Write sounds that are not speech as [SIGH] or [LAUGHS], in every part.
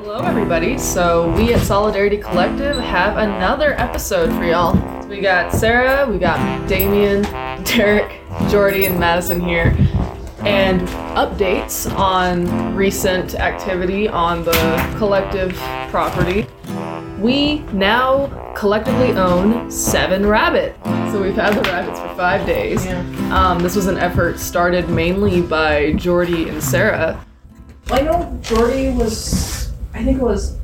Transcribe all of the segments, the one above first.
Hello, everybody. So, we at Solidarity Collective have another episode for y'all. So we got Sarah, we got Damien, [LAUGHS] Derek, Jordy, and Madison here, and updates on recent activity on the collective property. We now collectively own seven rabbits. So we've had the rabbits for five days. Um, this was an effort started mainly by Jordy and Sarah. Well, I know Jordy was. I think it was.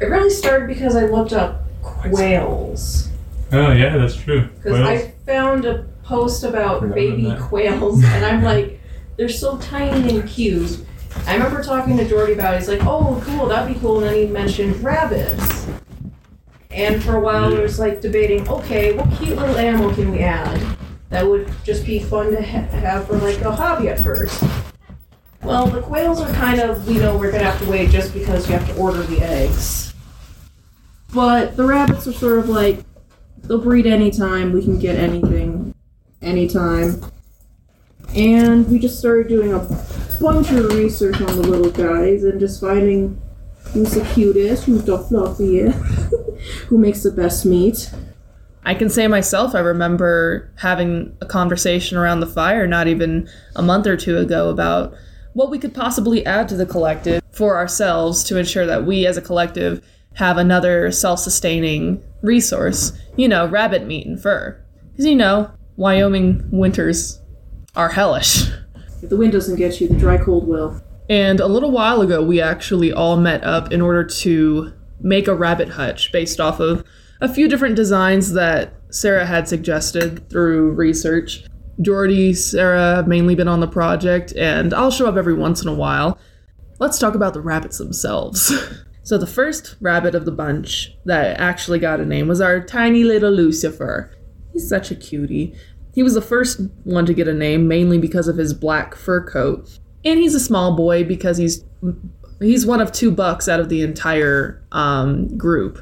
It really started because I looked up quails. Oh yeah, that's true. Because I found a post about baby quails, and I'm [LAUGHS] like, they're so tiny and cute. I remember talking to Jordy about it. He's like, oh, cool, that'd be cool. And then he mentioned rabbits. And for a while, we was like debating, okay, what cute little animal can we add that would just be fun to ha- have for like a hobby at first? Well, the quails are kind of, we know we're gonna have to wait just because you have to order the eggs. But the rabbits are sort of like, they'll breed anytime, we can get anything anytime. And we just started doing a bunch of research on the little guys and just finding who's the cutest, who's the fluffiest, [LAUGHS] who makes the best meat. I can say myself, I remember having a conversation around the fire not even a month or two ago about what we could possibly add to the collective for ourselves to ensure that we as a collective have another self sustaining resource. You know, rabbit meat and fur. Because, you know, Wyoming winters are hellish. If the wind doesn't get you, the dry cold will. And a little while ago, we actually all met up in order to make a rabbit hutch based off of a few different designs that Sarah had suggested through research. Jordy, Sarah have mainly been on the project, and I'll show up every once in a while. Let's talk about the rabbits themselves. [LAUGHS] so, the first rabbit of the bunch that actually got a name was our tiny little Lucifur. He's such a cutie. He was the first one to get a name mainly because of his black fur coat. And he's a small boy because he's he's one of two bucks out of the entire um, group.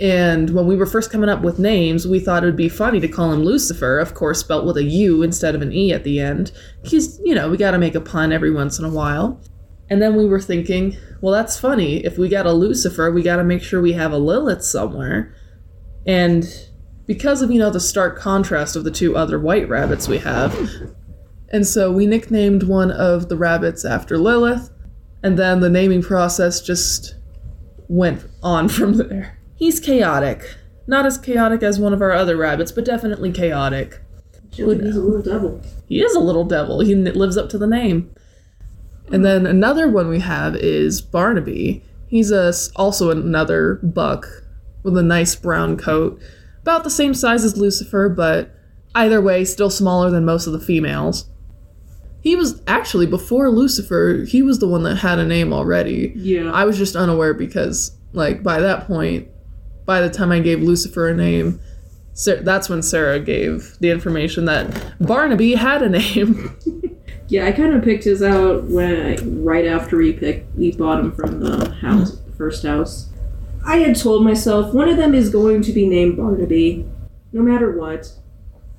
And when we were first coming up with names, we thought it would be funny to call him Lucifur, of course, spelt with a U instead of an E at the end. Because, you know, we gotta make a pun every once in a while. And then we were thinking, well, that's funny. If we got a Lucifur, we gotta make sure we have a Lilith somewhere. And because of, you know, the stark contrast of the two other white rabbits we have, and so we nicknamed one of the rabbits after Lilith, and then the naming process just went on [LAUGHS] from there. He's chaotic. Not as chaotic as one of our other rabbits, but definitely chaotic. He's a little devil. He is a little devil. He lives up to the name. And then another one we have is Barnaby. He's a, s- also another buck with a nice brown coat, about the same size as Lucifur, but either way, still smaller than most of the females. He was actually before Lucifur. He was the one that had a name already. Yeah. I was just unaware because, like, by that point, by the time I gave Lucifur a name, Sa- that's when Sarah gave the information that Barnaby had a name. [LAUGHS] Yeah, I kind of picked his out when I, right after we picked we bought him from the house, first house. I had told myself one of them is going to be named Barnaby, no matter what.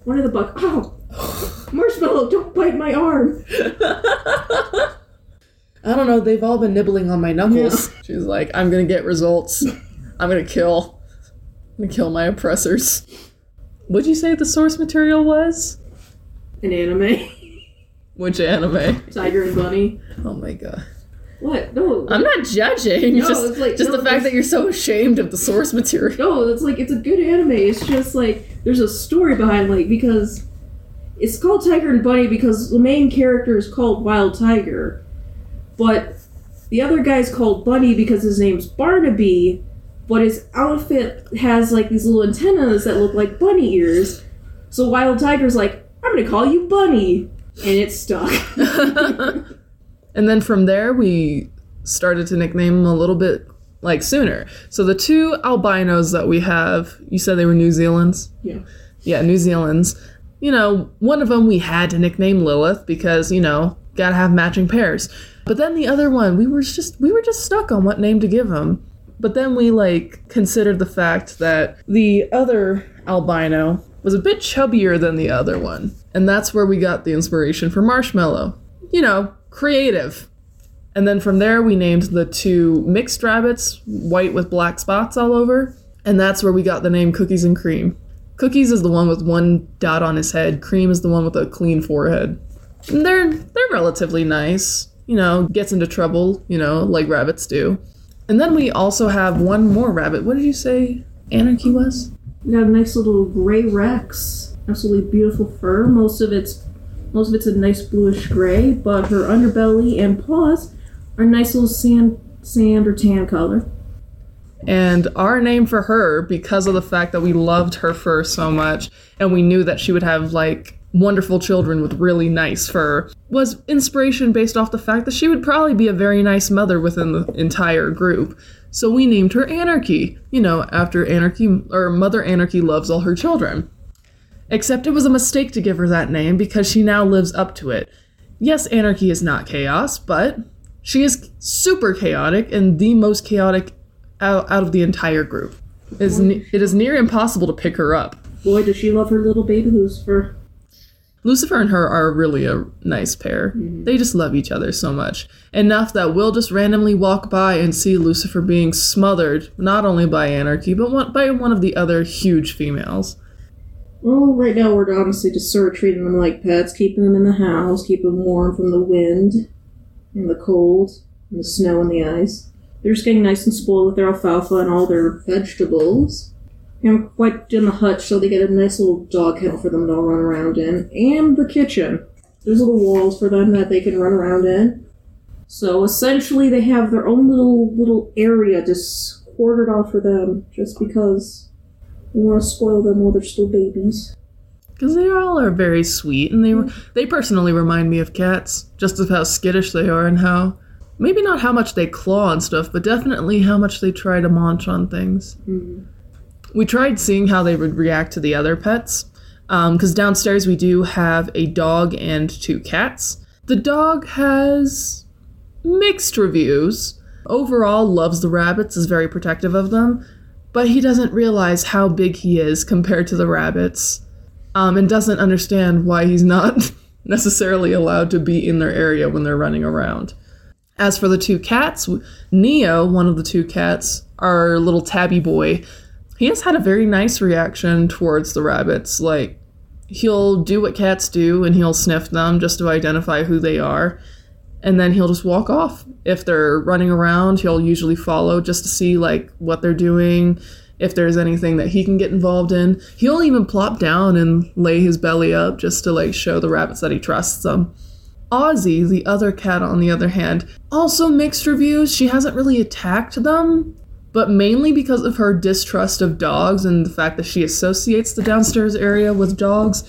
One of the buck. [LAUGHS] Oh, [LAUGHS] marshmallow! Don't bite my arm. [LAUGHS] I don't know, they've all been nibbling on my knuckles. [LAUGHS] She's like, I'm gonna get results. I'm gonna kill. I'm gonna kill my oppressors. What'd you say the source material was? An anime. Which anime? Tiger and Bunny. Oh my god. What? No. I'm not judging. No, just it's like- just no, the fact that you're so ashamed of the source material. No, it's like it's a good anime. It's just like there's a story behind like because it's called Tiger and Bunny because the main character is called Wild Tiger, but the other guy's called Bunny because his name's Barnaby, but his outfit has like these little antennas that look like bunny ears. So Wild Tiger's like, I'm gonna call you Bunny, and it stuck. [LAUGHS] [LAUGHS] And then from there, we started to nickname him a little bit like sooner. So the two albinos that we have, you said they were New Zealand's? Yeah. Yeah, New Zealand's. You know, one of them we had to nickname Lilith because, you know, gotta have matching pairs. But then the other one, we were just we were just stuck on what name to give him. But then we like considered the fact that the other albino was a bit chubbier than the other one. And that's where we got the inspiration for Marshmallow. You know, creative. And then from there, we named the two mixed rabbits, white with black spots all over. And that's where we got the name Cookies and Cream. Cookies is the one with one dot on his head, Cream is the one with a clean forehead. And they're they're relatively nice. You know, gets into trouble, you know, like rabbits do. And then we also have one more rabbit. What did you say Anarchy was? We got a nice little gray Rex. Absolutely beautiful fur. Most of it's most of it's a nice bluish gray, but her underbelly and paws are nice little sand sand or tan color. And our name for her, because of the fact that we loved her fur so much and we knew that she would have like wonderful children with really nice fur, was inspiration based off the fact that she would probably be a very nice mother within the entire group. So we named her Anarchy, you know, after Anarchy, or Mother Anarchy loves all her children. Except it was a mistake to give her that name because she now lives up to it. Yes, Anarchy is not chaos, but she is super chaotic and the most chaotic out, out of the entire group. It is, ne- it is near impossible to pick her up. Boy, does she love her little baby Lucifur. Lucifur and her are really a nice pair. Mm-hmm. They just love each other so much. Enough that we'll just randomly walk by and see Lucifer being smothered, not only by Anarchy, but one, by one of the other huge females. Well, right now we're honestly just sort of treating them like pets, keeping them in the house, keeping them warm from the wind and the cold and the snow and the ice. They're just getting nice and spoiled with their alfalfa and all their vegetables. And quite in the hutch, so they get a nice little dog kennel for them to all run around in, and the kitchen. There's little walls for them that they can run around in. So essentially, they have their own little little area just quartered off for them, just because we want to spoil them while they're still babies. Because they all are very sweet, and they they personally remind me of cats, just of how skittish they are and how maybe not how much they claw and stuff, but definitely how much they try to munch on things. We tried seeing how they would react to the other pets, because downstairs we do have a dog and two cats. The dog has mixed reviews. Overall, loves the rabbits, is very protective of them, but he doesn't realize how big he is compared to the rabbits um, and doesn't understand why he's not [LAUGHS] necessarily allowed to be in their area when they're running around. As for the two cats, Neo, one of the two cats, our little tabby boy, he has had a very nice reaction towards the rabbits. Like, he'll do what cats do and he'll sniff them just to identify who they are. And then he'll just walk off. If they're running around, he'll usually follow just to see like what they're doing, if there's anything that he can get involved in. He'll even plop down and lay his belly up just to like show the rabbits that he trusts them. Ozzy, the other cat on the other hand, also mixed reviews. She hasn't really attacked them, but mainly because of her distrust of dogs and the fact that she associates the downstairs area with dogs,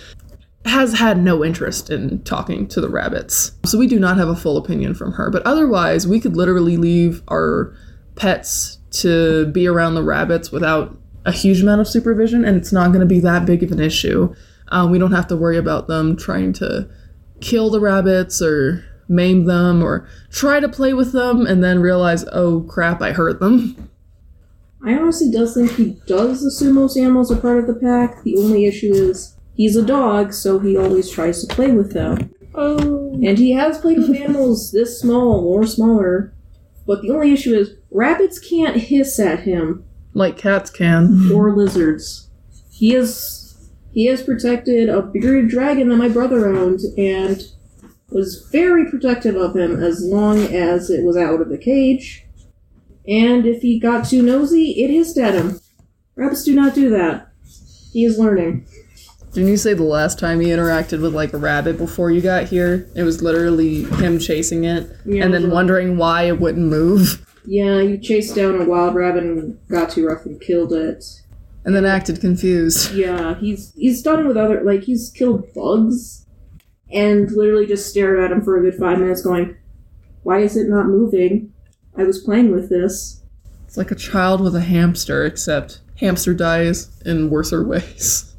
has had no interest in talking to the rabbits. So we do not have a full opinion from her, but otherwise, we could literally leave our pets to be around the rabbits without a huge amount of supervision, and it's not going to be that big of an issue. Um, we don't have to worry about them trying to kill the rabbits or maim them or try to play with them and then realize, oh crap, I hurt them. I honestly do think he does assume most animals are part of the pack. The only issue is he's a dog, so he always tries to play with them. Oh. And he has played with [LAUGHS] animals this small or smaller. But the only issue is rabbits can't hiss at him Like cats can. or lizards. He is he has protected a bearded dragon that my brother owned and was very protective of him as long as it was out of the cage. And if he got too nosy, it hissed at him. Rabbits do not do that. He is learning. Didn't you say the last time he interacted with like a rabbit before you got here? It was literally him chasing it Yeah, and then wondering why it wouldn't move Yeah, you chased down a wild rabbit and got too rough and killed it. And then acted confused. [LAUGHS] Yeah, he's he's done with other like he's killed bugs and literally just stared at him for a good five minutes going, Why is it not moving? I was playing with this. It's like a child with a hamster, except hamster dies in worser [LAUGHS] ways.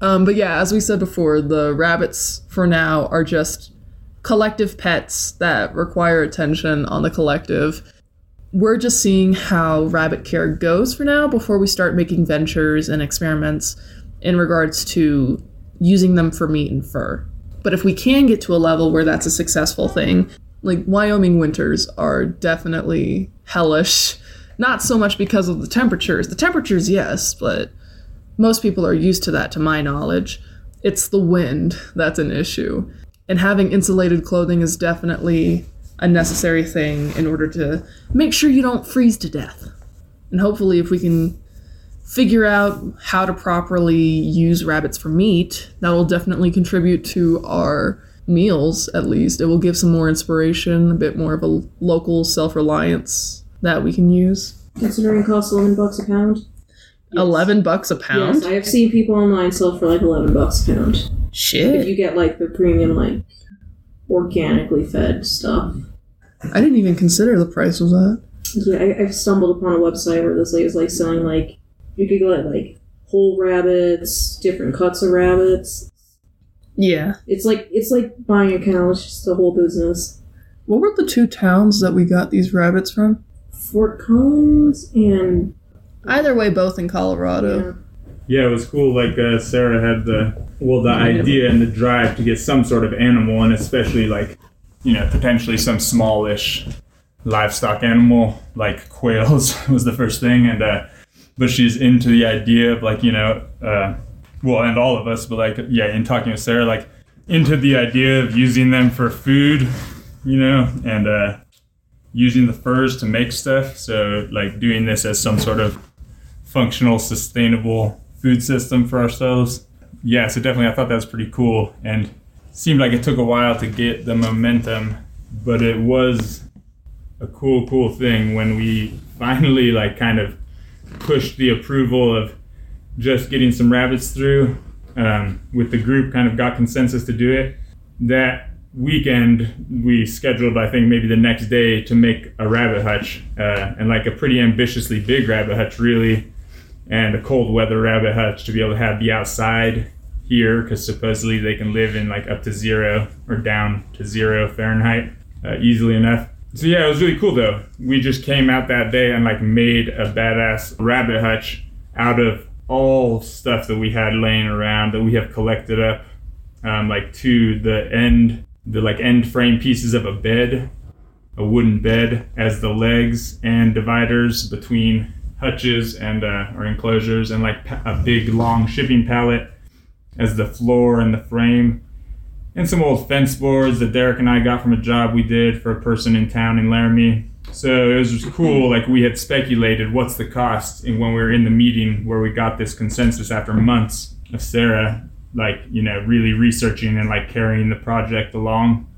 Um, but yeah, as we said before, the rabbits for now are just collective pets that require attention on the collective. We're just seeing how rabbit care goes for now before we start making ventures and experiments in regards to using them for meat and fur. But if we can get to a level where that's a successful thing, like Wyoming winters are definitely hellish. Not so much because of the temperatures. The temperatures, yes, but most people are used to that, to my knowledge. It's the wind that's an issue. And having insulated clothing is definitely a necessary thing in order to make sure you don't freeze to death. And hopefully, if we can figure out how to properly use rabbits for meat, that will definitely contribute to our meals, at least. It will give some more inspiration, a bit more of a local self reliance that we can use. Considering it costs 11 bucks a pound. Yes. 11 bucks a pound? Yes, I have seen people online sell for like 11 bucks a pound. Shit. If you get like the premium, like organically fed stuff. I didn't even consider the price of that. Yeah, I, I've stumbled upon a website where this lady was like selling like you could get like whole rabbits, different cuts of rabbits. Yeah, It's like it's like buying a cow. It's just a whole business. what were the two towns that we got these rabbits from? Fort Collins and Either way, both in Colorado. yeah. Yeah, it was cool. Like uh, Sarah had the well, the idea and the drive to get some sort of animal, and especially like you know potentially some smallish livestock animal like quails [LAUGHS] was the first thing, and uh, but she's into the idea of like you know uh, well, and all of us, but like yeah, in talking with Sarah, like into the idea of using them for food, you know, and uh, using the furs to make stuff. So like doing this as some sort of functional, sustainable food system for ourselves. Yeah, so definitely I thought that was pretty cool and seemed like it took a while to get the momentum, but it was a cool, cool thing when we [LAUGHS] finally like kind of pushed the approval of just getting some rabbits through um, with the group kind of got consensus to do it. That weekend we scheduled i think maybe the next day to make a rabbit hutch uh, and like a pretty ambitiously big rabbit hutch really and a cold weather rabbit hutch to be able to have the outside here because supposedly they can live in like up to zero or down to zero fahrenheit uh, easily enough. So yeah it was really cool though. We just came out that day and like made a badass rabbit hutch out of all stuff that we had laying around that we have collected up um, like to the end the like end frame pieces of a bed a wooden bed as the legs and dividers between hutches and uh, or enclosures and like a big long shipping pallet as the floor and the frame and some old fence boards that Derek and I got from a job we did for a person in town in Laramie. So it was just cool. Like we had speculated what's the cost, and when we were in the meeting where we got this consensus after months of Sarah, like you know, really researching and like carrying the project along.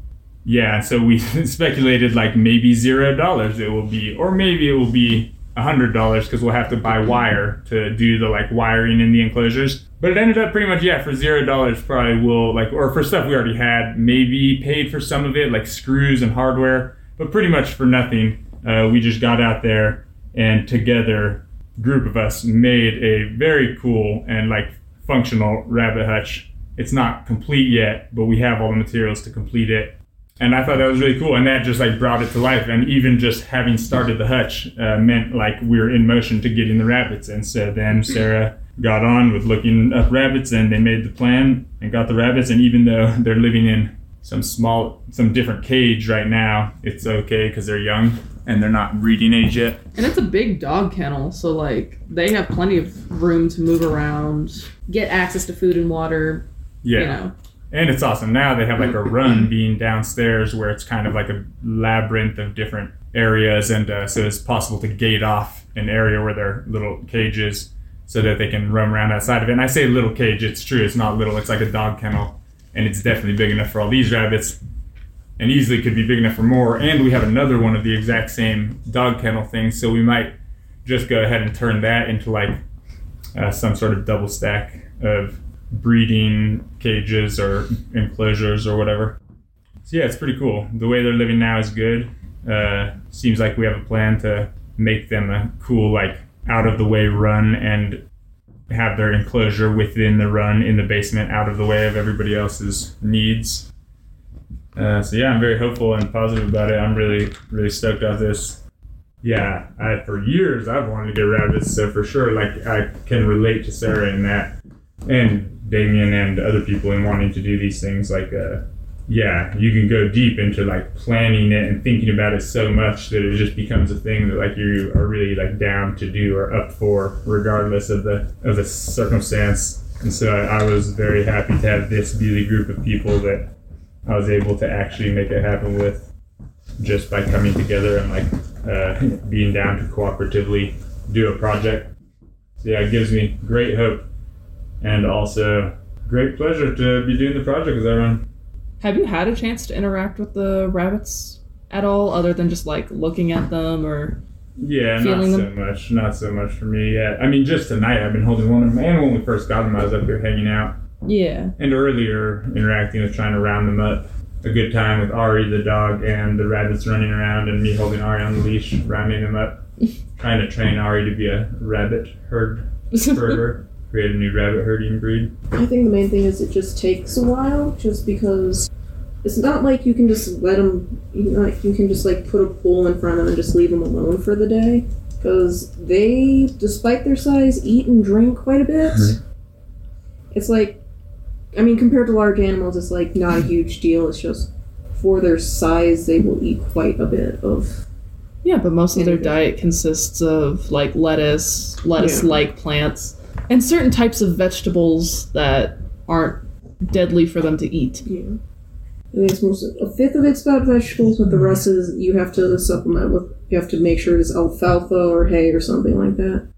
Yeah, so we [LAUGHS] speculated like maybe zero dollars it will be, or maybe it will be a hundred dollars because we'll have to buy wire to do the like wiring in the enclosures. But it ended up pretty much yeah for zero dollars probably will like or for stuff we already had maybe paid for some of it like screws and hardware, but pretty much for nothing. Uh, we just got out there and together group of us made a very cool and like functional rabbit hutch. It's not complete yet, but we have all the materials to complete it and I thought that was really cool, and that just like brought it to life. And even just having started the hutch uh, meant like we were in motion to getting the rabbits. And so then Sarah got on with looking up rabbits, and they made the plan and got the rabbits. And even though [LAUGHS] they're living in some small, some different cage right now, it's okay because they're young and they're not breeding age yet. And it's a big dog kennel, so like they have plenty of room to move around, get access to food and water. Yeah. You know, And it's awesome. Now they have like a [CLEARS THROAT] run being downstairs where it's kind of like a labyrinth of different areas. And uh, so it's possible to gate off an area where there are little cages so that they can roam around outside of it. And I say little cage, it's true. It's not little, it's like a dog kennel. And it's definitely big enough for all these rabbits and easily could be big enough for more. And we have another one of the exact same dog kennel thing. So we might just go ahead and turn that into like uh, some sort of double stack of breeding cages or enclosures or whatever. So yeah, it's pretty cool. The way they're living now is good. Uh, seems like we have a plan to make them a cool, like out of the way run and have their enclosure within the run in the basement, out of the way of everybody else's needs. Uh, so yeah, I'm very hopeful and positive about it. I'm really, really stoked about this. yeah, I, for years I've wanted to get rabbits, so for sure, like I can relate to Sarah in that, and Damien and other people in wanting to do these things. Like, uh, yeah, you can go deep into like planning it and thinking about it so much that it just becomes a thing that like you are really like down to do or up for, regardless of the of the circumstance. And so I, I was very happy to have this be the group of people that I was able to actually make it happen with, just by coming together and like uh, being down to cooperatively do a project. So yeah, it gives me great hope and also great pleasure to be doing the project with everyone. Have you had a chance to interact with the rabbits at all, other than just like looking at them or? Yeah, not so them? much. Not so much for me yet. I mean, just tonight I've been holding one of them, and when we first got them, I was up here hanging out, Yeah. and earlier interacting with trying to round them up. A good time with Ari the dog and the rabbits running around, and me holding Ari on the leash, rounding them up, [LAUGHS] trying to train Ari to be a rabbit herd [LAUGHS] herder, create a new rabbit herding breed. I think the main thing is it just takes a while, just because it's not like you can just let them. You know, like you can just like put a pool in front of them and just leave them alone for the day, because they, despite their size, eat and drink quite a bit. Mm-hmm. It's like, I mean, compared to large animals, it's like not a huge deal. It's just for their size, they will eat quite a bit of. Yeah, but most of their diet consists of like lettuce, lettuce-like plants, and certain types of vegetables that aren't deadly for them to eat. Yeah. I think it's most a fifth of it's about vegetables, but the mm-hmm. rest is you have to supplement with. You have to make sure it's alfalfa or hay or something like that.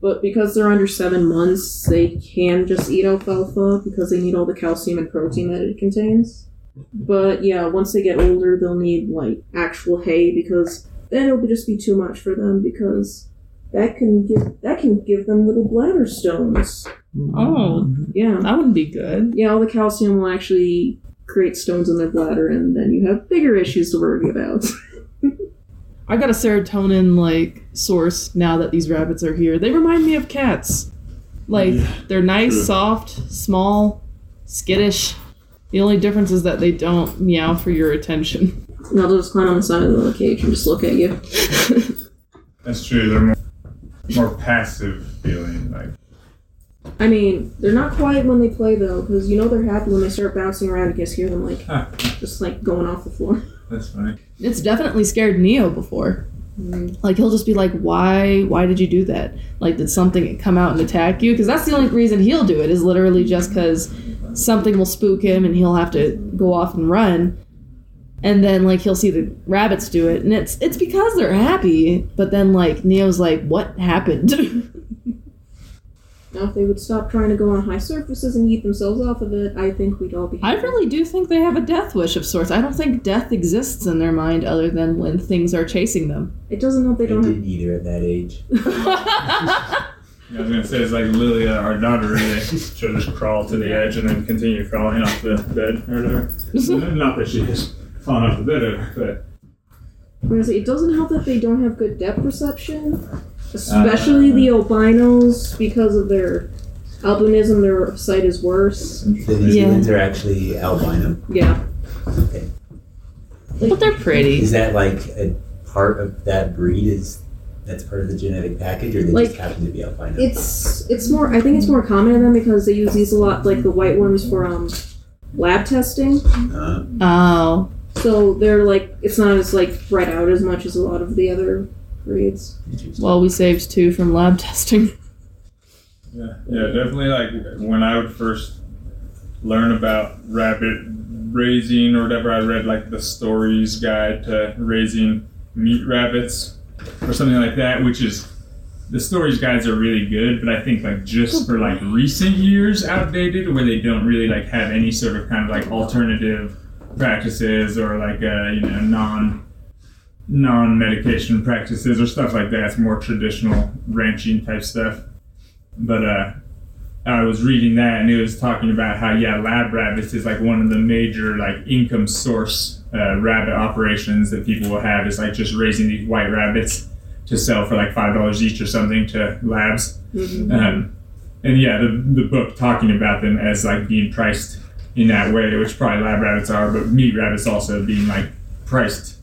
But because they're under seven months, they can just eat alfalfa because they need all the calcium and protein that it contains. But yeah, once they get older, they'll need like actual hay because then it'll just be too much for them because that can give that can give them little bladder stones. Oh, Yeah. that would be good. Yeah, all the calcium will actually create stones in their bladder, and then you have bigger issues to worry about. [LAUGHS] I got a serotonin like source now that these rabbits are here. They remind me of cats. Like they're nice, True. soft, small, skittish. The only difference is that they don't meow for your attention. now they'll just climb on the side of the cage and just look at you. [LAUGHS] That's true. They're more, more passive feeling. Like I mean, they're not quiet when they play though, because you know they're happy when they start bouncing around. You can just hear them like just like going off the floor. [LAUGHS] that's funny. It's definitely scared Neo before. Mm. Like he'll just be like, "Why? Why did you do that? Like, did something come out and attack you?" Because that's the only reason he'll do it is literally just because something will spook him and he'll have to go off and run. And then like he'll see the rabbits do it, and it's it's because they're happy. But then like Neo's like, "What happened?" [LAUGHS] Now, if they would stop trying to go on high surfaces and eat themselves off of it, I think we'd all be. I really do think they have a death wish of sorts. I don't think death exists in their mind other than when things are chasing them. It doesn't help they don't have. didn't either at that age. [LAUGHS] Yeah, I was gonna say it's like Lilia, uh, our daughter. Really, she'll just crawl to the edge and then continue crawling off the bed or whatever. [LAUGHS] Not that she has fallen off the bed, but Whereas it doesn't help that they don't have good depth perception, especially the albinos because of their albinism. Their sight is worse. So these Yeah. humans are actually albino. Yeah, Okay. but they're pretty. Is that like a part of that breed? Is that's part of the genetic package, or they Like, just happen to be albino? it's it's more. I think it's more common in them because they use these a lot, like the white ones for um lab testing. Uh, Oh, So they're like it's not as like spread out as much as a lot of the other breeds. interesting. well, we saved two from lab [LAUGHS] testing. yeah, yeah, definitely. Like when I would first learn about rabbit raising or whatever, I read like the Storey's guide to raising meat rabbits or something like that, which is the Storey's guides are really good, but I think like just for like recent years outdated where they don't really like have any sort of kind of like alternative practices or like uh, you know non non medication practices or stuff like that. It's more traditional ranching type stuff. But uh I was reading that and it was talking about how yeah, lab rabbits is like one of the major like income source uh, rabbit operations that people will have is like just raising these white rabbits to sell for like five dollars each or something to labs. Um, and yeah, the the book talking about them as like being priced in that way, which probably lab rabbits are, but meat rabbits also being like priced,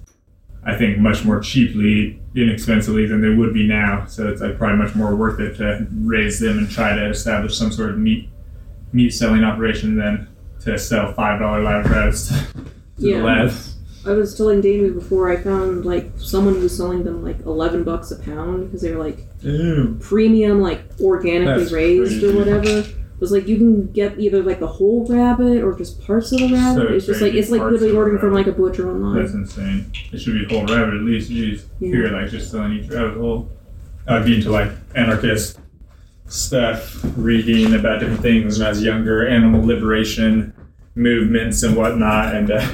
I think, much more cheaply inexpensively than they would be now. So it's like probably much more worth it to raise them and try to establish some sort of meat meat selling operation than to sell five dollar lab rabbits to Yeah. the lab. I was telling Davey before I found like someone who was selling them like eleven bucks a pound because they were like premium, like organically That's raised crazy. or whatever. Was like you can get either like the whole rabbit or just parts of the rabbit. So it's just like it's like literally ordering from like a butcher online. That's insane. It should be a whole rabbit at least. Jeez, Yeah. here like just selling each rabbit whole. I'd be into like anarchist stuff, reading about different things when I was younger, animal liberation movements and whatnot, and uh,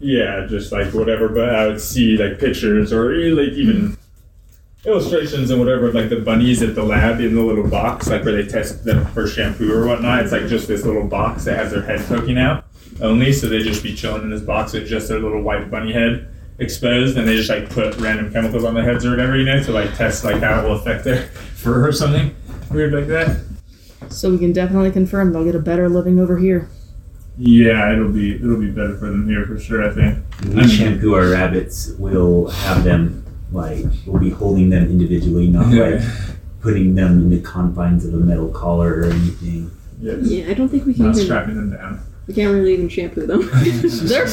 yeah, just like whatever. But I would see like pictures or eh, like even illustrations and whatever like the bunnies at the lab in the little box, like where they test them for shampoo or whatnot. It's like just this little box that has their head poking out only, so they just be chilling in this box with just their little white bunny head exposed, and they just like put random chemicals on their heads or whatever, you know, to like test like how it will affect their [LAUGHS] fur or something weird like that. So we can definitely confirm they'll get a better living over here. Yeah, it'll be it'll be better for them here for sure. I think. When I we mean- shampoo our rabbits, we'll have them like we'll be holding them individually, not like putting them in the confines of a metal collar or anything. Yes. Yeah, I don't think we can Not even strapping them down. We can't really even shampoo them. [LAUGHS] They're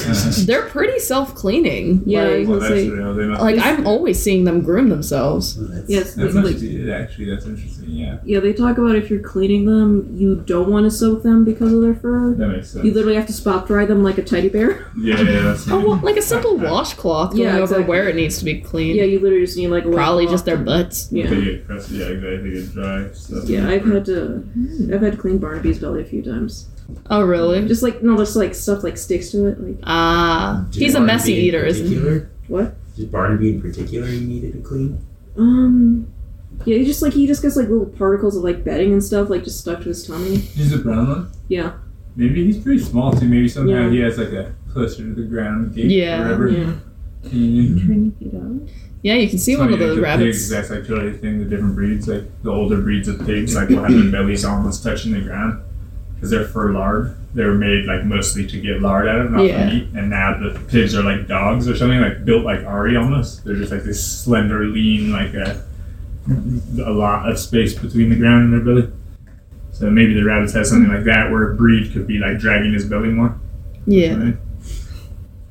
they're pretty self cleaning. Yeah, like, was Well, gonna say real. Like I'm always seeing them groom themselves. Well, that's, yes, That like, must be it, actually. That's interesting. Yeah, yeah, they talk about if you're cleaning them, you don't want to soak them because of their fur. that makes sense. You literally have to spot dry them like a teddy bear. [LAUGHS] yeah, yeah, that's [LAUGHS] Oh, well, like a simple washcloth going Yeah, over exactly. where it needs to be cleaned. Yeah, you literally just need like a Probably just their butts. Yeah. They get. Yeah, exactly. Get dry. Stuff. Yeah, I've had to I've had to clean Barnaby's belly a few times. Oh, really? Just like no, just like stuff like sticks to it. Like Ah, Did he's a messy eater, isn't he? particular- What? Did Barnaby in particular you needed to clean? um, yeah, he just like he just gets like little particles of like bedding and stuff like just stuck to his tummy. He's a brown one. Yeah, Maybe he's pretty small too. Maybe somehow Yeah. he has like a closer to the ground gait Yeah. or whatever. yeah. Mhm. Yeah, you can see one of Funny, the rabbits. Pigs, that's like totally the thing. The different breeds, like the older breeds of pigs, like will have their bellies almost touching the ground because they're for lard. They were made like mostly to get lard out of, not Yeah. for meat. And now the pigs are like dogs or something, like built like Ari almost. They're just like this slender, lean, like a a lot of space between the ground and their belly. So maybe the rabbits have something like that, where a breed could be like dragging his belly more. Yeah. Right?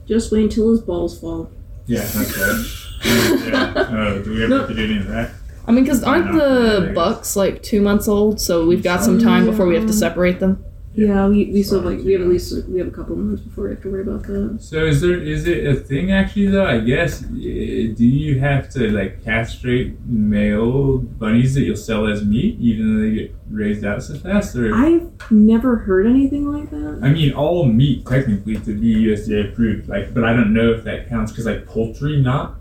Just wait until his balls fall. Yeah, that's [LAUGHS] right. yeah. Oh, do we ever No. have to do any of that? I mean, because aren't the bucks like two months old? So we've got some time before we have to separate them. Yeah, we, we still have, like we have at Yeah. least we have a couple months before we have to worry about that. So is there is it a thing actually though? I guess eh, do you have to like castrate male bunnies that you'll sell as meat even though they get raised out so fast? Or I've never heard anything like that. I mean, all meat technically to be USDA approved, like, but I don't know if that counts because like poultry not,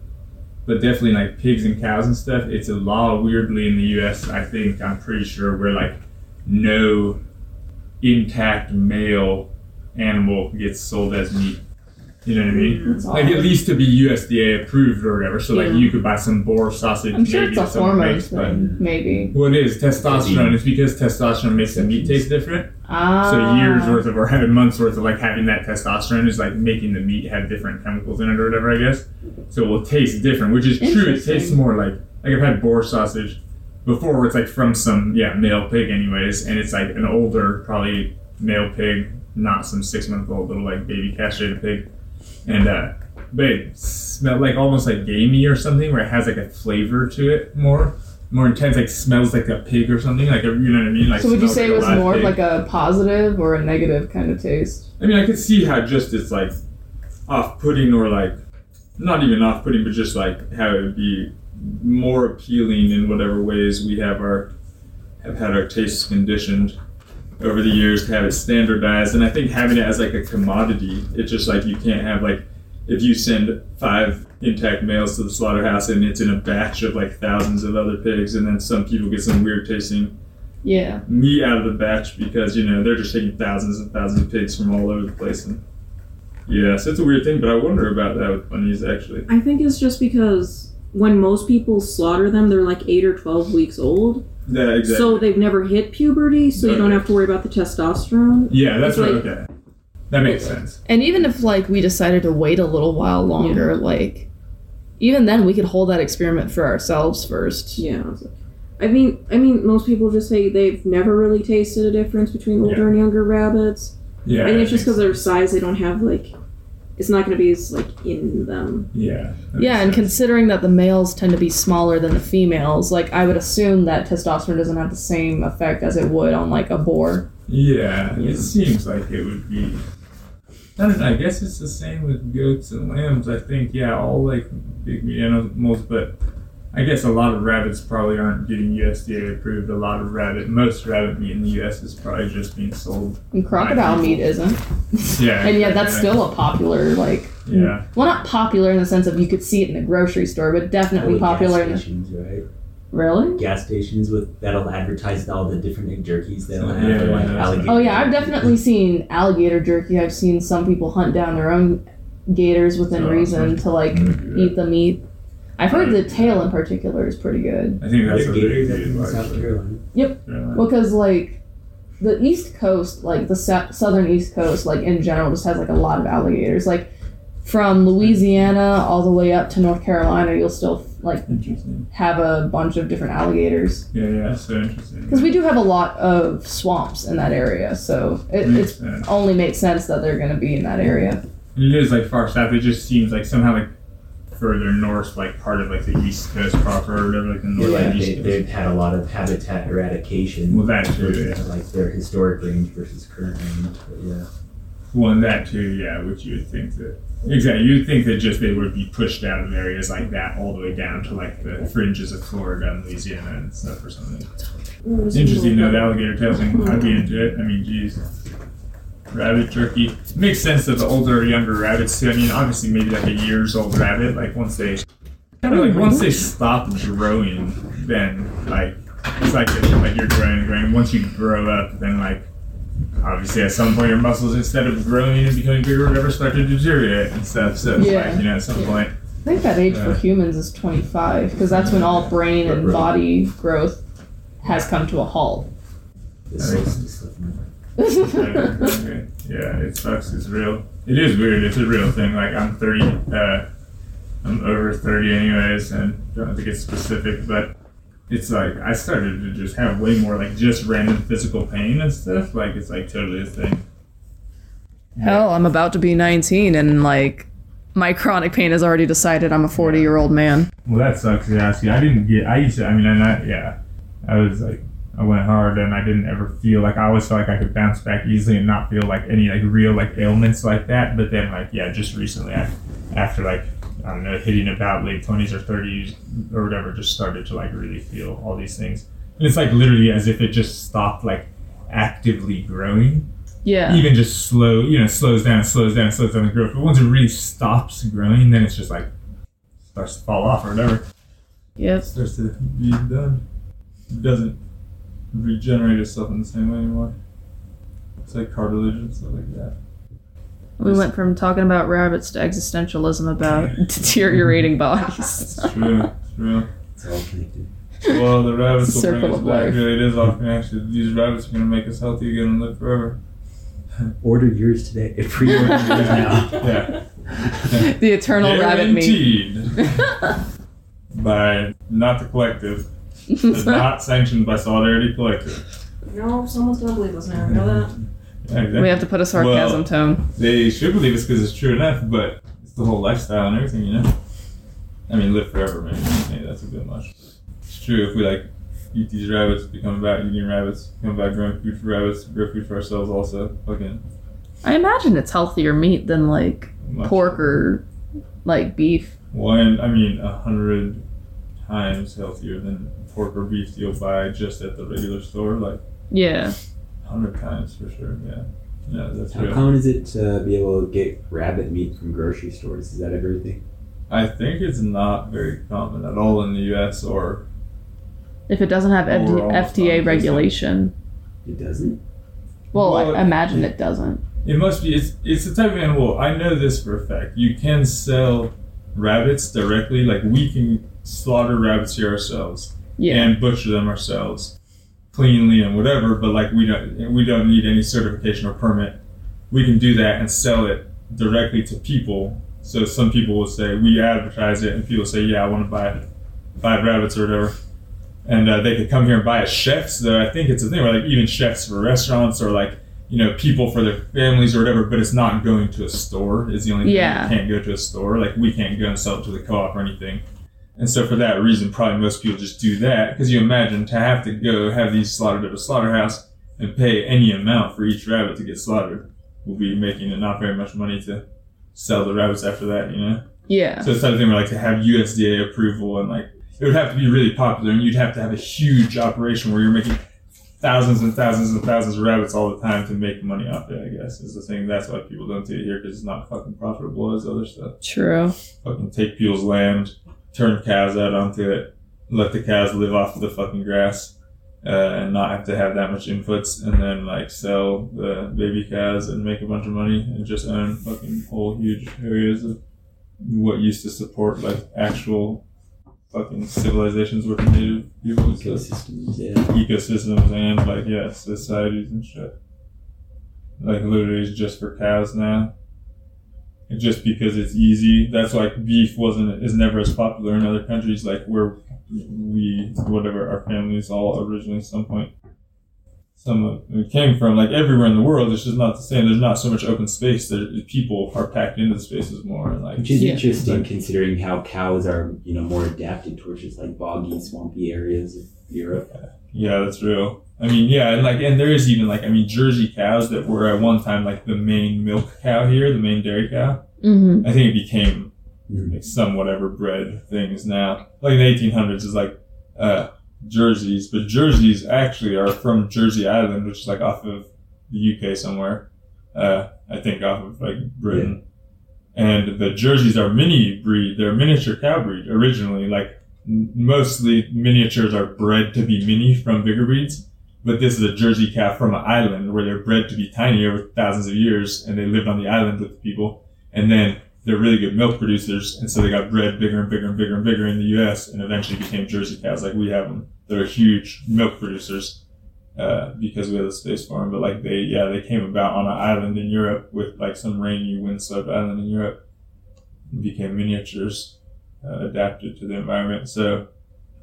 but definitely like pigs and cows and stuff. It's a law weirdly in the U.S. I think I'm pretty sure where like no intact male animal gets sold as meat. You know what I mean? That's Like at least to be USDA approved or whatever. So like you could buy some boar sausage. I'm sure maybe it's a that hormone makes, but- thing, maybe. Well, it is testosterone. It's because testosterone makes the meat taste different. Ah. So years worth of or having months worth of like having that testosterone is like making the meat have different chemicals in it or whatever, I guess. So it will taste different, which is true. It tastes more like like I've had boar sausage before where it's like from some yeah, male pig anyways, and it's like an older, probably male pig, not some six month old little like baby castrated pig. And uh but it smelled like almost like gamey or something where it has like a flavor to it more. More intense, like smells like a pig or something, like a, you know what I mean? Like So would you say like it was more pig. like a positive or a negative kind of taste? I mean, I could see how just it's like off-putting or like not even off-putting, but just like how it would be more appealing in whatever ways we have our have had our tastes conditioned over the years to have it standardized. And I think having it as like a commodity, it's just like you can't have like if you send five intact males to the slaughterhouse and it's in a batch of like thousands of other pigs, and then some people get some weird tasting Yeah. meat out of the batch because you know they're just taking thousands and thousands of pigs from all over the place and yeah so it's a weird thing but i wonder about that with bunnies actually I think it's just because when most people slaughter them, they're like eight or twelve weeks old, yeah exactly so they've never hit puberty, so you don't have to worry about the testosterone. yeah that's right like- okay that makes sense And even if like we decided to wait a little while longer, like even then we could hold that experiment for ourselves first. Yeah. I mean, I mean, most people just say they've never really tasted a difference between older and younger rabbits. Yeah. I think it's just think because their size, they don't have like, it's not going to be as like in them. Yeah. Yeah, and sense. considering that the males tend to be smaller than the females, like I would assume that testosterone doesn't have the same effect as it would on like a boar. Yeah, Yeah. it seems like it would be. I don't know. I guess it's the same with goats and lambs. I think yeah, all like big meat animals, but I guess a lot of rabbits probably aren't getting USDA approved. A lot of rabbit, most rabbit meat in the U.S. is probably just being sold. And crocodile meat isn't. [LAUGHS] Yeah, And yet that's exactly. still a popular like Yeah, well not popular in the sense of you could see it in the grocery store, but definitely Probably popular in gas the stations, right? Really? Gas stations with that'll advertise all the different jerkies they'll have, Yeah, like yeah. alligator. Oh yeah, I've definitely seen alligator jerky. I've seen some people hunt down their own gators within Oh, reason to like eat the meat. I've heard the tail in particular is pretty good. I think that's They're what they gators up do. in South actually. Carolina. Yeah. Well, because like the East Coast, like the sa- southern East Coast, like in general, just has like a lot of alligators. Like from Louisiana all the way up to North Carolina, you'll still like have a bunch of different alligators. Yeah, yeah, that's so interesting. Because we do have a lot of swamps in that area, so it Makes it's only makes sense that they're going to be in that area. It is like far south. It just seems like somehow like further north, like part of like the East Coast proper or whatever, like the north Yeah, and they, East Coast. they've had a lot of habitat eradication. Well, that too, versus, yeah. Like their historic range versus current range. But yeah. Well, and that too, yeah, which you would think that exactly you'd think that just they would be pushed out of areas like that all the way down to like the fringes of Florida and Louisiana and stuff or something. Interesting though, the alligator tail thing. I'd be into it. I mean, geez. Rabbit jerky. It makes sense that the older or younger rabbits too. I mean, obviously maybe like a years old rabbit, like once they kind of like once they stop growing, then like it's like like you're growing growing. Once you grow up, then like obviously at some point your muscles instead of growing and becoming bigger or whatever start to deteriorate and stuff. So Yeah. like, you know, at some Yeah. point I think that age for uh, humans is 25 because that's when all brain and body growth has come to a halt. I think- solstice of night. yeah, it sucks. It's real. It is weird. It's a real thing. Like I'm 30. Uh, I'm over 30 anyways, and don't have to get specific, but it's like I started to just have way more like just random physical pain and stuff. Like it's like totally a thing. Hell, I'm about to be 19 and like my chronic pain has already decided I'm a 40 year old man. Well, that sucks. Yeah, see, I didn't get. I used to. I mean, I yeah, I was like, I went hard, and I didn't ever feel like I always felt like I could bounce back easily and not feel like any like real like ailments like that. But then like yeah, just recently, I, after like I don't know, hitting about late twenties or thirties or whatever, just started to like really feel all these things. And it's like literally as if it just stopped like actively growing Yeah. even just slow, you know, slows down, slows down, slows down the growth. But once it really stops growing, then it's just like starts to fall off or whatever. Yep. starts to be done. It doesn't regenerate itself in the same way anymore. It's like cartilage and stuff like that. We went from talking about rabbits to existentialism about [LAUGHS] [LAUGHS] deteriorating bodies. It's true. It's true. It's all connected. Well, the rabbits will bring us back. life. Really, it is all connected. These rabbits are gonna make us healthy again and live forever. [LAUGHS] Order yours today. Pre-order yours now. Yeah. the eternal rabbit meat. Guaranteed. by not the collective. It's not sanctioned by Solidarity Collective. No, someone's gonna believe us now. Know that? Yeah, exactly. we have to put a sarcasm Well- tone. They should believe us because it's true enough, but it's the whole lifestyle and everything, you know. I mean, live forever, man. Hey, that's a bit much. It's true. If we like eat these rabbits, become about eating rabbits, become about growing food for rabbits, grow food for ourselves, also fucking I imagine it's healthier meat than like much. pork or like beef. One, I mean, a hundred times healthier than pork or beef you'll buy just at the regular store. Like Yeah. hundred times for sure. Yeah, yeah, that's How real. common is it to be able to get rabbit meat from grocery stores? Is that everything? I think it's not very common at all in the U.S. or If it doesn't have Or FD- FDA regulation. It doesn't. Well, Well, I imagine it doesn't. It must be. It's it's the type of animal. I know this for a fact. You can sell rabbits directly. Like we can slaughter rabbits here ourselves Yeah. and butcher them ourselves, cleanly and whatever. But like we don't we don't need any certification or permit. We can do that and sell it directly to people So some people will say we advertise it, and people say, yeah, I want to buy five rabbits or whatever, and uh, they could come here and buy as chefs. Though I think it's a thing where like even chefs for restaurants or like you know people for their families or whatever, but it's not going to a store. Is the only thing Yeah. you can't go to a store. Like we can't go and sell it to the co-op or anything. And so for that reason, probably most people just do that because you imagine to have to go have these slaughtered at a slaughterhouse and pay any amount for each rabbit to get slaughtered will be making it not very much money to sell the rabbits after that, you know? Yeah. So it's the type of thing where like to have USDA approval and like it would have to be really popular and you'd have to have a huge operation where you're making thousands and thousands and thousands of rabbits all the time to make money off it, I guess, is the thing. That's why people don't do it here because it's not fucking profitable as other stuff True. fucking take people's land, turn cows out onto it, let the cows live off of the fucking grass, uh, and not have to have that much inputs, and then like sell the baby cows and make a bunch of money and just own fucking whole huge areas of what used to support like actual fucking civilizations with native people. So Ecosystems, yeah. ecosystems and like yeah, societies and shit. Like literally it's just for cows now. And just because it's easy. That's why beef wasn't is never as popular in other countries like where we whatever our families all originally at some point some of it came from like everywhere in the world it's just not the same there's not so much open space there people are packed into the spaces more and like Which is Yeah. interesting considering how cows are, you know, more adapted towards just like boggy, swampy areas of Europe. Yeah, that's real. I mean, yeah, and like, and there is even like, I mean, Jersey cows that were at one time like the main milk cow here, the main dairy cow. Mm-hmm. I think it became like some whatever bred things now. Like in the 1800s is like uh, jerseys, but jerseys actually are from Jersey Island, which is like off of the UK somewhere. Uh, I think off of like Britain. And the jerseys are mini breed. They're miniature cow breed originally. Like mostly miniatures are bred to be mini from bigger breeds. But this is a Jersey cow from an island where they're bred to be tiny over thousands of years, and they lived on the island with the people. And then they're really good milk producers, and so they got bred bigger and bigger and bigger and bigger in the U.S. and eventually became Jersey cows like we have them. They're huge milk producers uh, because we have the space for them. But like they, yeah, they came about on an island in Europe with like some rainy, windswept island in Europe, became miniatures uh, adapted to the environment. So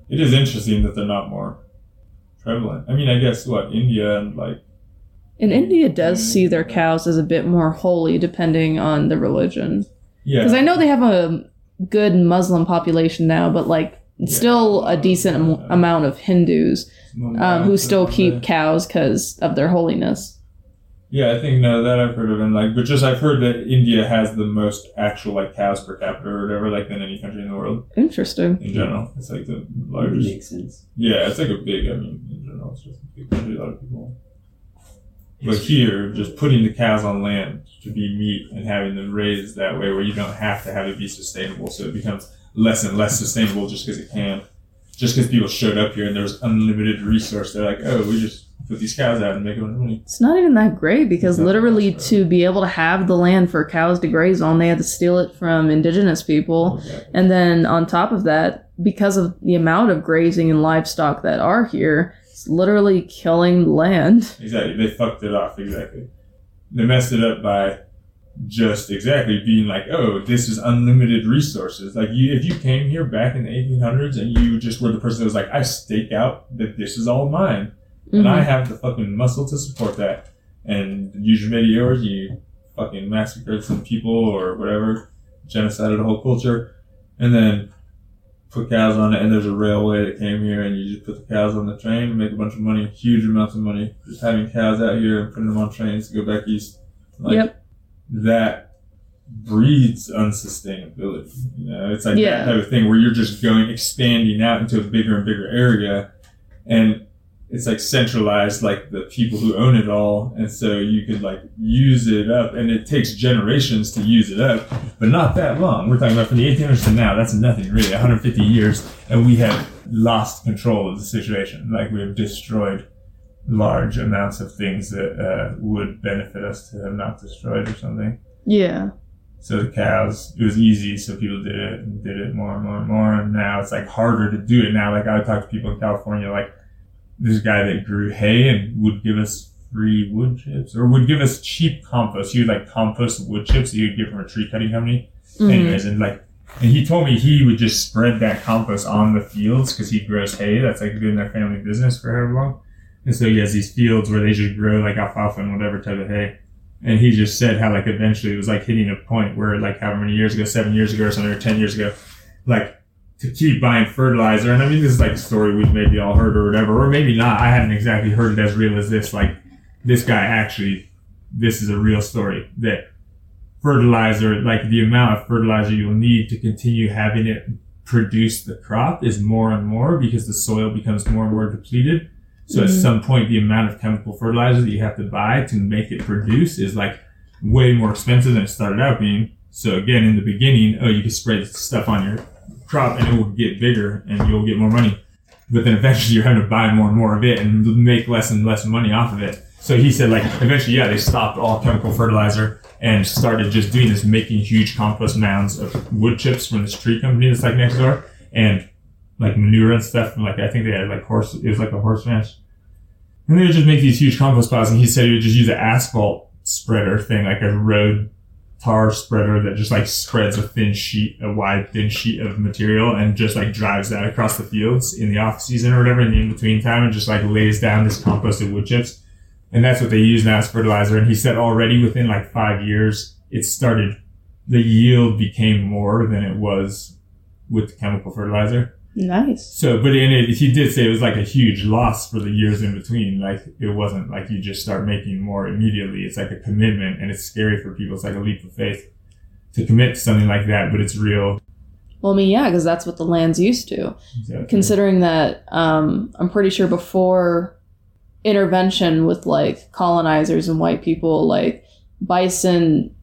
it is interesting that they're not more prevalent. I mean, I guess what India and like And India does see their cows as a bit more holy, depending on the religion. yeah, Because I know they have a good Muslim population now, but like Yeah. still a decent am- amount of Hindus um, who still keep cows because of their holiness. Yeah, I think no, that I've heard of, and like, but just I've heard that India has the most actual like cows per capita or whatever, like than any country in the world Interesting. in general. It's like the largest. makes sense. Yeah, it's like a big. I mean, in general, it's just a big country. A lot of people. But here, just putting the cows on land to be meat and having them raised that way, where you don't have to have it be sustainable, so it becomes less and less sustainable just because it can. Just because people showed up here and there was unlimited resource, they're like, oh, we just put these cows out and make a bunch of money. It's not even that great because No, literally to be able to have the land for cows to graze on, they had to steal it from indigenous people. Exactly. And then on top of that, because of the amount of grazing and livestock that are here, it's literally killing land. Exactly. They fucked it off. Exactly. They messed it up by just exactly being like, oh, this is unlimited resources. Like, you, if you came here back in the 1800s and you just were the person that was like, I stake out that this is all mine, and I Mhm. have the fucking muscle to support that, and use your meteors, you fucking massacred some people or whatever, genocided a whole culture, and then put cows on it, and there's a railway that came here, and you just put the cows on the train and make a bunch of money, huge amounts of money, just having cows out here and putting them on trains to go back east. Like, Yep. That breeds unsustainability. You know, it's like Yeah. that type of thing where you're just going expanding out into a bigger and bigger area, and it's like centralized, like the people who own it all, and so you could like use it up, and it takes generations to use it up, but not that long. We're talking about from the 1800s to now. That's nothing really, 150 years, and we have lost control of the situation. Like we have destroyed large amounts of things that uh, would benefit us to have not destroyed or something. Yeah. So the cows, it was easy, so people did it and did it more and more and more. And now it's like harder to do it now. Like I would talk to people in California, like this guy that grew hay and would give us free wood chips or would give us cheap compost. He would like compost wood chips that he would get from a tree cutting company. Anyways, and like, and he told me he would just spread that compost on the fields because he grows hay. That's like been their family business for however long. And so he has these fields where they just grow like alfalfa and whatever type of hay. And he just said how like eventually it was like hitting a point where like however many years ago, seven years ago or something, or ten years ago, like to keep buying fertilizer. And I mean, this is like a story we've maybe all heard or whatever, or maybe not. I hadn't exactly heard it as real as this. Like this guy actually, this is a real story that fertilizer, like the amount of fertilizer you'll need to continue having it produce the crop is more and more because the soil becomes more and more depleted. So at mm. some point, the amount of chemical fertilizer that you have to buy to make it produce is like way more expensive than it started out being. So again, in the beginning, oh, you can spray stuff on your crop and it will get bigger and you'll get more money. But then eventually [LAUGHS] you're having to buy more and more of it and make less and less money off of it. So he said like eventually, yeah, they stopped all chemical fertilizer and started just doing this, making huge compost mounds of wood chips from this tree company that's like next door and like manure and stuff. And like I think they had like horse, it was like a horse ranch. And they would just make these huge compost piles. And he said he would just use an asphalt spreader thing, like a road tar spreader that just like spreads a thin sheet, a wide thin sheet of material and just like drives that across the fields in the off season or whatever in the in between time and just like lays down this composted wood chips. And that's what they use now as fertilizer. And he said already within like five years, it started, the yield became more than it was with the chemical fertilizer. Nice. So, but in it, he did say it was like a huge loss for the years in between. Like it wasn't like you just start making more immediately. It's like a commitment, and it's scary for people. It's like a leap of faith to commit to something like that, but it's real. Well, I mean, yeah, because that's what the land's used to. Exactly. Considering that, um, I'm pretty sure before intervention with like colonizers and white people, like bison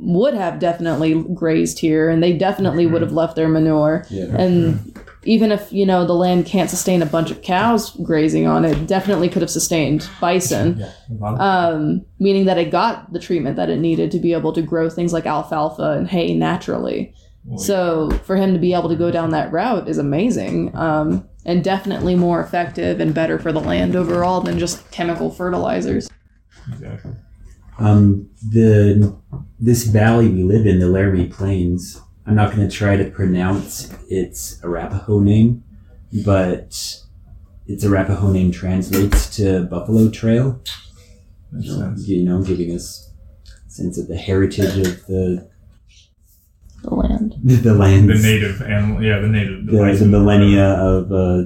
would have definitely grazed here, and they definitely would have left their manure. Yeah. And even if you know the land can't sustain a bunch of cows grazing on it, definitely could have sustained bison. yeah. Um, meaning that it got the treatment that it needed to be able to grow things like alfalfa and hay naturally. Well, So for him to be able to go down that route is amazing, um, and definitely more effective and better for the land overall than just chemical fertilizers. exactly. Um, the this valley we live in, the Laramie Plains. I'm not going to try to pronounce its Arapaho name, but its Arapaho name translates to Buffalo Trail. Makes You know, you know, giving us a sense of the heritage of the The land. [LAUGHS] the land, The native animal, yeah, the native. the, the bison. millennia of uh,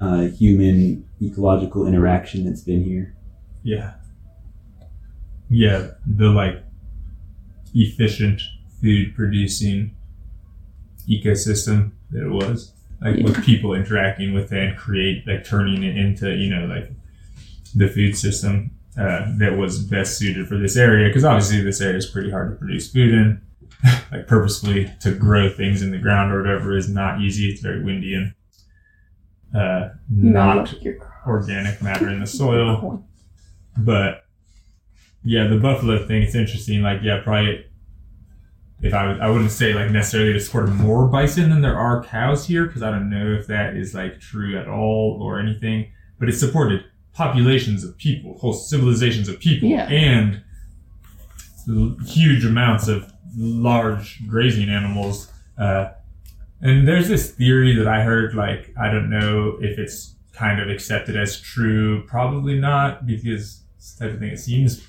uh, human ecological interaction that's been here. Yeah. Yeah, the like efficient food producing ecosystem that it was. Like with people interacting with it and create like turning it into, you know, like the food system uh, that was best suited for this area. Because obviously this area is pretty hard to produce food in. [LAUGHS] like purposefully to grow things in the ground or whatever is not easy. It's very windy and uh, not organic matter in the [LAUGHS] soil. But yeah, the buffalo thing, it's interesting. Like, yeah, probably if I, I wouldn't say like necessarily to support more bison than there are cows here, because I don't know if that is like true at all or anything, but it supported populations of people, whole civilizations of people, Yeah. and l- huge amounts of large grazing animals. Uh, and there's this theory that I heard, like, I don't know if it's kind of accepted as true. Probably not, because this type of thing, it seems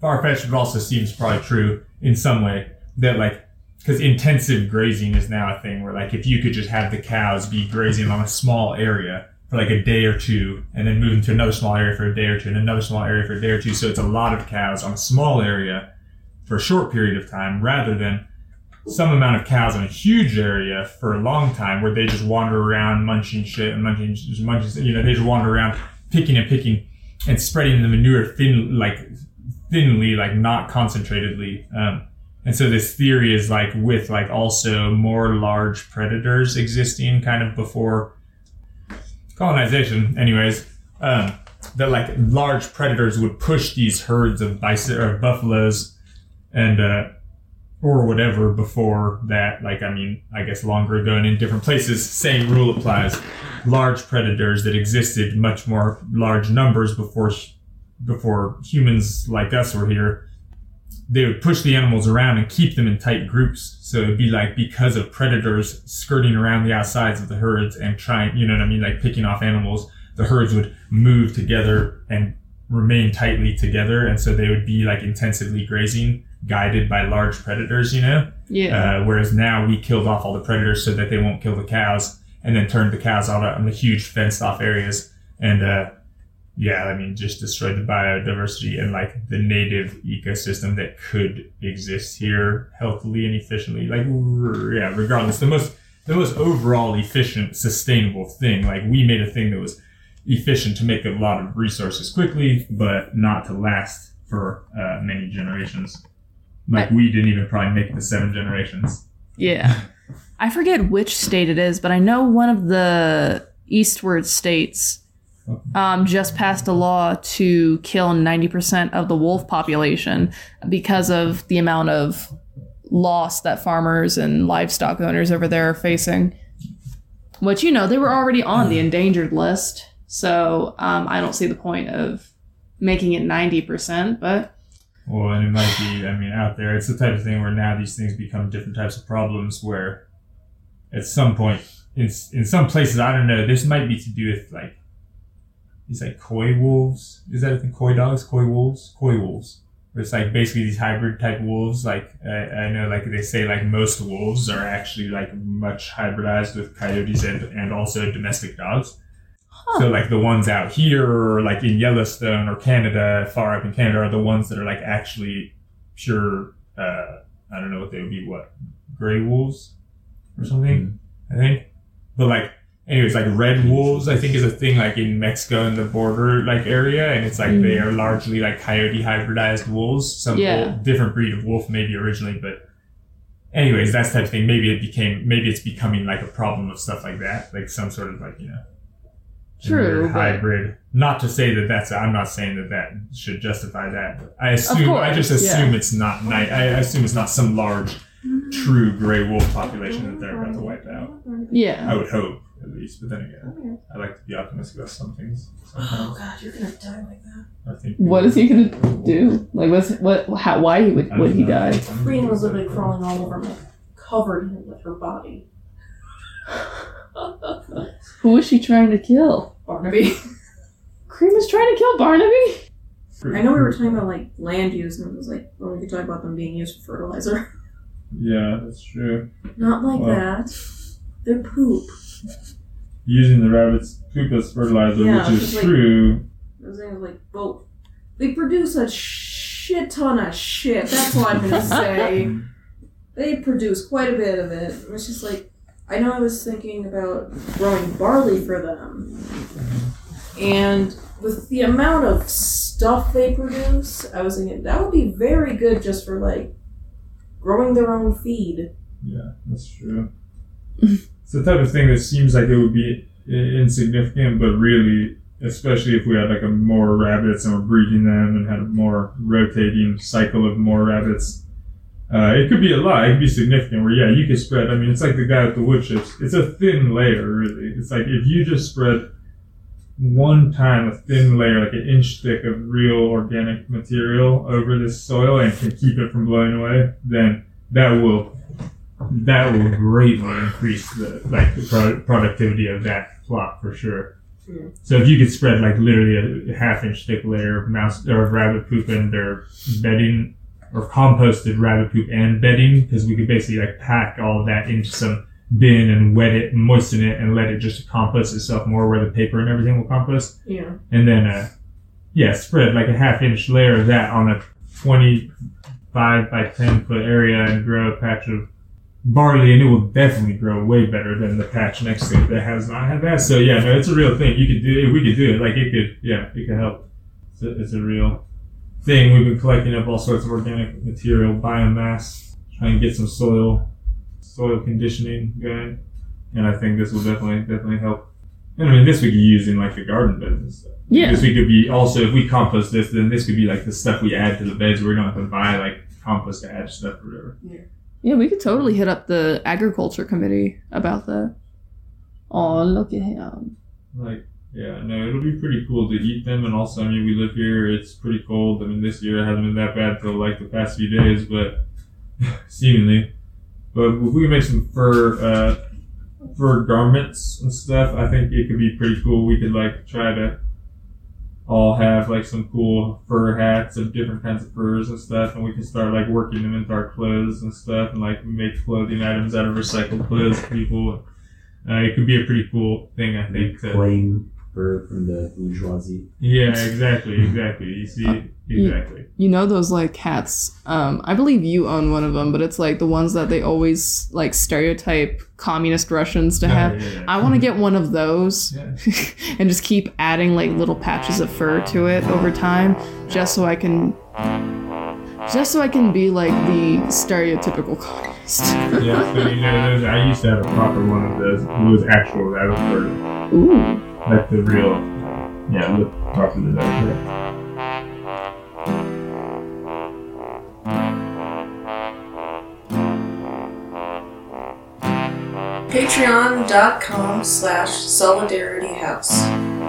far fetched, but also seems probably true in some way. That, like, because intensive grazing is now a thing where, like, if you could just have the cows be grazing on a small area for like a day or two, and then move into another small area for a day or two, and another small area for a day or two, so it's a lot of cows on a small area for a short period of time, rather than some amount of cows on a huge area for a long time where they just wander around munching shit and munching, just munching, you know, they just wander around picking and picking and spreading the manure thin, like thinly, like not concentratedly. Um, and so this theory is like with like also more large predators existing kind of before colonization, anyways, um, that like large predators would push these herds of bison or buffaloes and uh, or whatever before that. Like I mean, I guess longer ago and in different places, same rule applies. Large predators that existed much more large numbers before before humans like us were here they would push the animals around and keep them in tight groups. So it'd be like because of predators skirting around the outsides of the herds and trying, you know what I mean, like picking off animals, the herds would move together and remain tightly together. And so they would be like intensively grazing, guided by large predators, you know? Yeah. Uh, whereas now we killed off all the predators so that they won't kill the cows and then turned the cows out on the huge fenced off areas. And, uh, yeah, I mean, just destroyed the biodiversity and like the native ecosystem that could exist here healthily and efficiently. Like, yeah, regardless, the most, the most overall efficient, sustainable thing. Like, we made a thing that was efficient to make a lot of resources quickly, but not to last for uh, many generations. Like, we didn't even probably make the seven generations. Yeah. [LAUGHS] I forget which state it is, but I know one of the eastward states um, just passed a law to kill 90% of the wolf population because of the amount of loss that farmers and livestock owners over there are facing. Which, you know, they were already on the endangered list. So um, I don't see the point of making it 90%, but Well, and it might be, I mean, out there, it's the type of thing where now these things become different types of problems where at some point, in, in some places, I don't know, this might be to do with like, these like coywolves. Is that a thing? Coydogs? Koi wolves? Coywolves. Where it's like basically these hybrid type wolves. Like, I, I know, like they say, like most wolves are actually like much hybridized with coyotes and, and also domestic dogs. So like the ones out here, or like in Yellowstone or Canada, far up in Canada, are the ones that are like actually pure. Uh, I don't know what they would be. What gray wolves or something? I think. But like, anyways, like red wolves, I think is a thing like in Mexico and the border like area, and it's like they are largely like coyote hybridized wolves. Some Yeah. wolf- different breed of wolf maybe originally, but. Anyways, that's type of thing. Maybe it became, maybe it's becoming like a problem of stuff like that, like some sort of like you know, True, hybrid. Not to say that that's. I'm not saying that that should justify that. But I assume. I just assume yeah. it's not. Night. I assume it's not some large, true gray wolf population that they're about to wipe out. Yeah. I would hope, at least. But then again, I like to be optimistic about some things. Oh god, you're gonna die like that. I think. What is he gonna do? Like, what's what? How? Why he would I would don't he know. die? Freen was literally crawling all over me, covered him with her body. Who is she trying to kill? Barnaby. Cream is trying to kill Barnaby. I know we were talking about like land use, and it was like, well, we could talk about them being used for fertilizer. Yeah, that's true. Not like Well. that. Their poop. Using the rabbit's poop as fertilizer, Yeah, which is just like- true. I was like both. They produce a shit ton of shit. That's all I'm gonna [LAUGHS] say. they produce quite a bit of it. It's just like I know I was thinking about growing barley for them, and with the amount of stuff they produce, I was thinking that would be very good just for like growing their own feed. Yeah, that's true. [LAUGHS] it's the type of thing that seems like it would be insignificant, but really, especially if we had like a more rabbits and we're breeding them and had a more rotating cycle of more rabbits, uh, it could be a lot. It could be significant. Where yeah, you could spread. I mean, it's like the guy with the wood chips. It's a thin layer, really. It's like if you just spread one time a thin layer, like an inch thick of real organic material over this soil and can keep it from blowing away, then that will that will greatly increase the like the pro- productivity of that plot for sure. Yeah. So if you could spread like literally a half inch thick layer of mouse or of rabbit poop and their bedding or composted rabbit poop and bedding, because we could basically like pack all of that into some bin and wet it, moisten it, and let it just compost itself more where the paper and everything will compost Yeah. and then uh yeah spread like a half inch layer of that on a 25 by 10 foot area and grow a patch of barley and it will definitely grow way better than the patch next to it that has not had that. So yeah no it's a real thing. You could do it. We could do it. Like it could yeah it could help. It's a, it's a real thing. We've been collecting up all sorts of organic material biomass trying to get some soil soil conditioning going. And i think this will definitely definitely help. And I mean, this we could use in like the garden beds and stuff. Yeah. This we could be also if we compost this, then this could be like the stuff we add to the beds. Where we don't have to buy like compost to add stuff or whatever. Yeah, we could totally hit up the agriculture committee about that. Oh, look at him. Like Yeah, no, it'll be pretty cool to eat them, and also, I mean, we live here. It's pretty cold. I mean, this year it hasn't been that bad till like the past few days, but [LAUGHS] seemingly. But if we make some fur, uh, fur garments and stuff, I think it could be pretty cool. We could like try to all have like some cool fur hats of different kinds of furs and stuff, and we can start like working them into our clothes and stuff, and like make clothing items out of recycled clothes people. Uh, it could be a pretty cool thing, I think. Fur from the bourgeoisie. yeah, exactly, [LAUGHS] exactly. You see, exactly. You know those like hats. Um, I believe you own one of them, but it's like the ones that they always like stereotype communist Russians to have. Oh, yeah, yeah. I want to get one of those Yeah. [LAUGHS] and just keep adding like little patches of fur to it over time, just so I can, just so I can be like the stereotypical communist. yeah, so you know, those, I used to have a proper one of those. It was actual that was fur, Ooh. Like the real. Yeah. Yeah. Patreon.com slash Solidarity House.